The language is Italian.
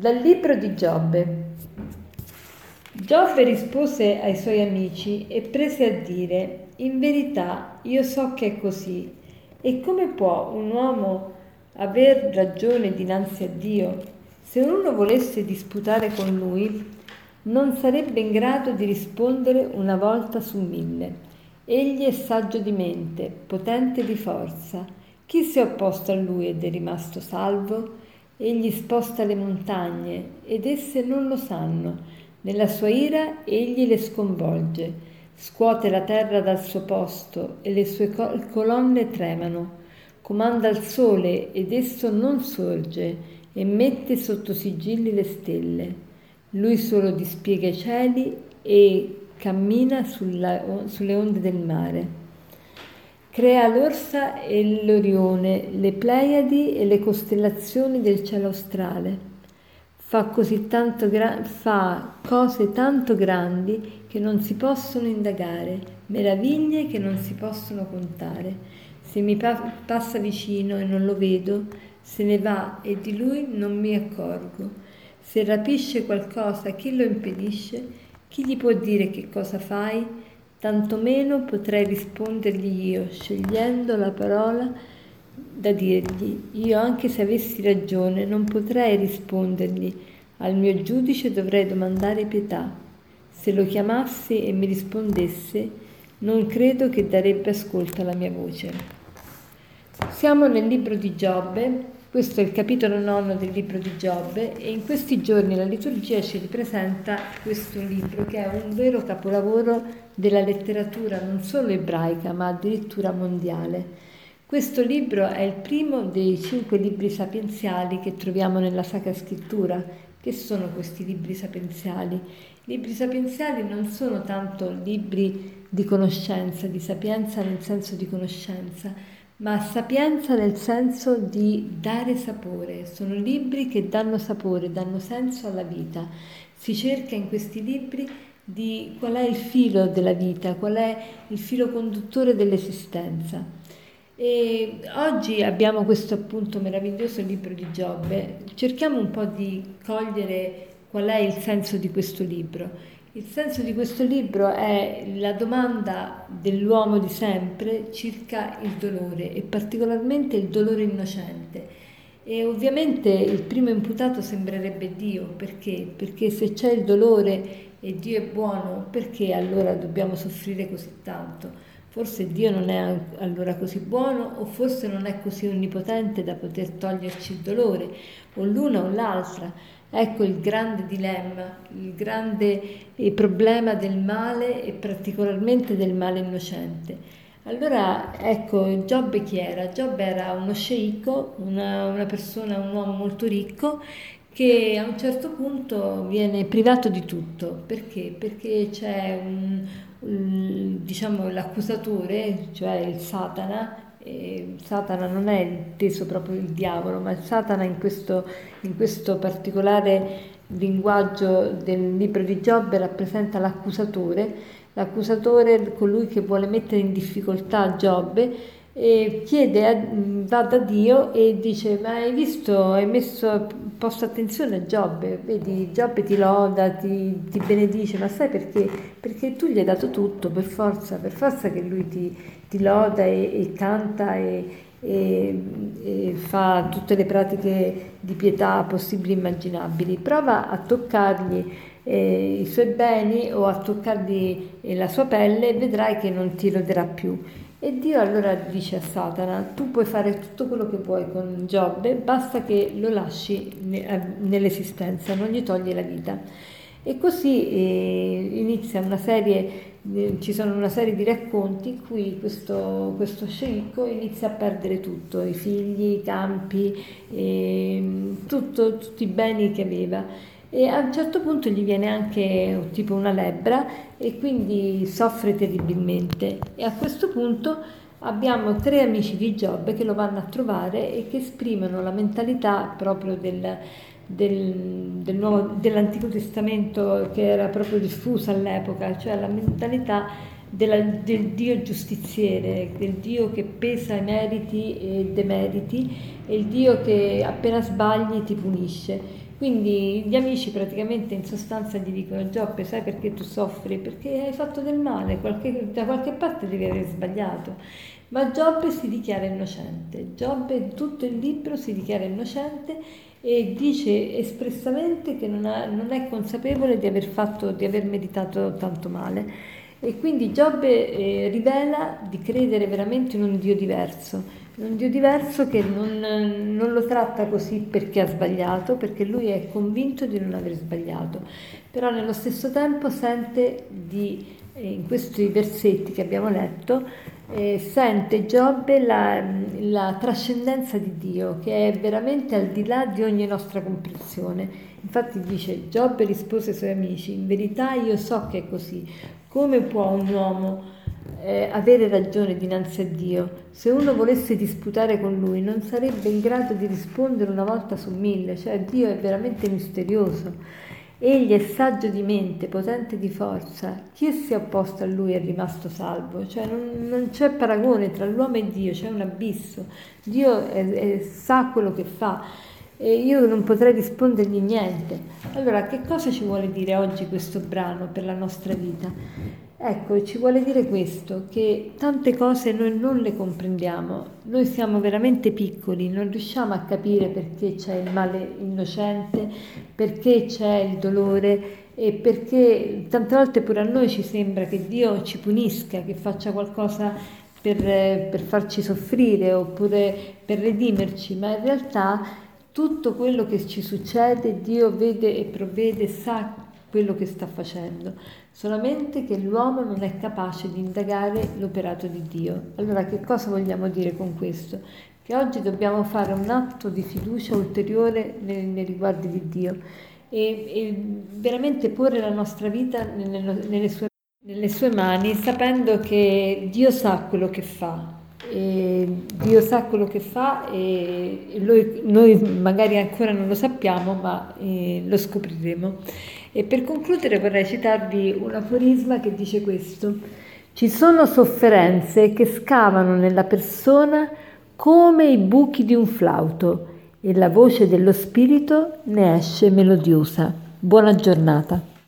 Dal libro di Giobbe. Giobbe rispose ai suoi amici e prese a dire, in verità io so che è così, e come può un uomo aver ragione dinanzi a Dio? Se uno volesse disputare con lui, non sarebbe in grado di rispondere una volta su mille. Egli è saggio di mente, potente di forza. Chi si è opposto a lui ed è rimasto salvo? Egli sposta le montagne ed esse non lo sanno. Nella sua ira egli le sconvolge, scuote la terra dal suo posto e le sue colonne tremano. Comanda il sole ed esso non sorge e mette sotto sigilli le stelle. Lui solo dispiega i cieli e cammina sulla, sulle onde del mare. Crea l'Orsa e l'Orione, le Pleiadi e le costellazioni del cielo australe. Fa, così tanto gra- fa cose tanto grandi che non si possono indagare, meraviglie che non si possono contare. Se mi pa- passa vicino e non lo vedo, se ne va e di lui non mi accorgo. Se rapisce qualcosa, chi lo impedisce? Chi gli può dire che cosa fai? Tantomeno potrei rispondergli io, scegliendo la parola da dirgli. Io, anche se avessi ragione, non potrei rispondergli. Al mio giudice dovrei domandare pietà. Se lo chiamassi e mi rispondesse, non credo che darebbe ascolto alla mia voce. Siamo nel libro di Giobbe questo è il capitolo nono del libro di Giobbe e in questi giorni la liturgia ci ripresenta questo libro che è un vero capolavoro della letteratura non solo ebraica ma addirittura mondiale. Questo libro è il primo dei cinque libri sapienziali che troviamo nella Sacra Scrittura. Che sono questi libri sapienziali? I libri sapienziali non sono tanto libri di conoscenza, di sapienza nel senso di conoscenza, ma sapienza nel senso di dare sapore. Sono libri che danno sapore, danno senso alla vita. Si cerca in questi libri di qual è il filo della vita, qual è il filo conduttore dell'esistenza. E oggi abbiamo questo appunto meraviglioso libro di Giobbe. Cerchiamo un po' di cogliere qual è il senso di questo libro. Il senso di questo libro è la domanda dell'uomo di sempre circa il dolore e particolarmente il dolore innocente. E ovviamente il primo imputato sembrerebbe Dio, perché? Perché se c'è il dolore e Dio è buono, perché allora dobbiamo soffrire così tanto? Forse Dio non è allora così buono o forse non è così onnipotente da poter toglierci il dolore, o l'una o l'altra. Ecco il grande dilemma, il grande problema del male e particolarmente del male innocente. Allora, ecco, Giobbe chi era? Giobbe era uno sceicco, una, una persona, un uomo molto ricco che a un certo punto viene privato di tutto. Perché? Perché c'è un, diciamo, l'accusatore, cioè il Satana, e Satana non è inteso proprio il diavolo, ma Satana in questo, in questo particolare linguaggio del libro di Giobbe rappresenta l'accusatore, l'accusatore colui che vuole mettere in difficoltà Giobbe e chiede, va da Dio e dice ma hai visto, hai messo, posto attenzione a Giobbe, vedi Giobbe ti loda, ti, ti benedice, ma sai perché? Perché tu gli hai dato tutto, per forza, per forza che lui ti, ti loda e, e canta e, e, e, fa tutte le pratiche di pietà possibili e immaginabili. Prova a toccargli eh, i suoi beni o a toccargli eh, la sua pelle e vedrai che non ti loderà più. E Dio allora dice a Satana, tu puoi fare tutto quello che vuoi con Giobbe, basta che lo lasci nell'esistenza, non gli togli la vita. E così eh, inizia una serie, eh, ci sono una serie di racconti in cui questo, questo sceicco inizia a perdere tutto, i figli, i campi, eh, tutto, tutti i beni che aveva e a un certo punto gli viene anche tipo una lebbra e quindi soffre terribilmente e a questo punto abbiamo tre amici di Giobbe che lo vanno a trovare e che esprimono la mentalità proprio del, del, del nuovo, dell'Antico Testamento che era proprio diffusa all'epoca, cioè la mentalità della, del Dio giustiziere, del Dio che pesa i meriti e demeriti e il Dio che appena sbagli ti punisce. Quindi gli amici praticamente in sostanza gli dicono Giobbe sai perché tu soffri? Perché hai fatto del male, qualche, da qualche parte devi aver sbagliato. Ma Giobbe si dichiara innocente, Giobbe tutto il libro si dichiara innocente e dice espressamente che non, ha, non è consapevole di aver, fatto, di aver meditato tanto male. E quindi Giobbe eh, rivela di credere veramente in un Dio diverso, un Dio diverso che non, non, lo tratta così perché ha sbagliato, perché lui è convinto di non aver sbagliato, però nello stesso tempo sente di, eh, in questi versetti che abbiamo letto, eh, sente Giobbe la, la trascendenza di Dio, che è veramente al di là di ogni nostra comprensione. Infatti dice, Giobbe rispose ai suoi amici, in verità io so che è così, come può un uomo eh, avere ragione dinanzi a Dio? Se uno volesse disputare con lui non sarebbe in grado di rispondere una volta su mille, cioè Dio è veramente misterioso. Egli è saggio di mente, potente di forza. Chi si è opposto a lui è rimasto salvo. Cioè non, non c'è paragone tra l'uomo e Dio, c'è un abisso. Dio è, è, sa quello che fa e io non potrei rispondergli niente. Allora, che cosa ci vuole dire oggi questo brano per la nostra vita? Ecco, ci vuole dire questo, che tante cose noi non le comprendiamo, noi siamo veramente piccoli, non riusciamo a capire perché c'è il male innocente, perché c'è il dolore e perché tante volte pure a noi ci sembra che Dio ci punisca, che faccia qualcosa per, per farci soffrire oppure per redimerci, ma in realtà tutto quello che ci succede Dio vede e provvede, sa quello che sta facendo, solamente che l'uomo non è capace di indagare l'operato di Dio. Allora che cosa vogliamo dire con questo? Che oggi dobbiamo fare un atto di fiducia ulteriore nei, nei riguardi di Dio e, e, veramente porre la nostra vita nelle, nelle, sue, nelle sue mani sapendo che Dio sa quello che fa, Dio sa quello che fa e lui, noi magari ancora non lo sappiamo, ma eh, lo scopriremo. E per concludere vorrei citarvi un aforisma che dice questo. Ci sono sofferenze che scavano nella persona come i buchi di un flauto e la voce dello spirito ne esce melodiosa. Buona giornata.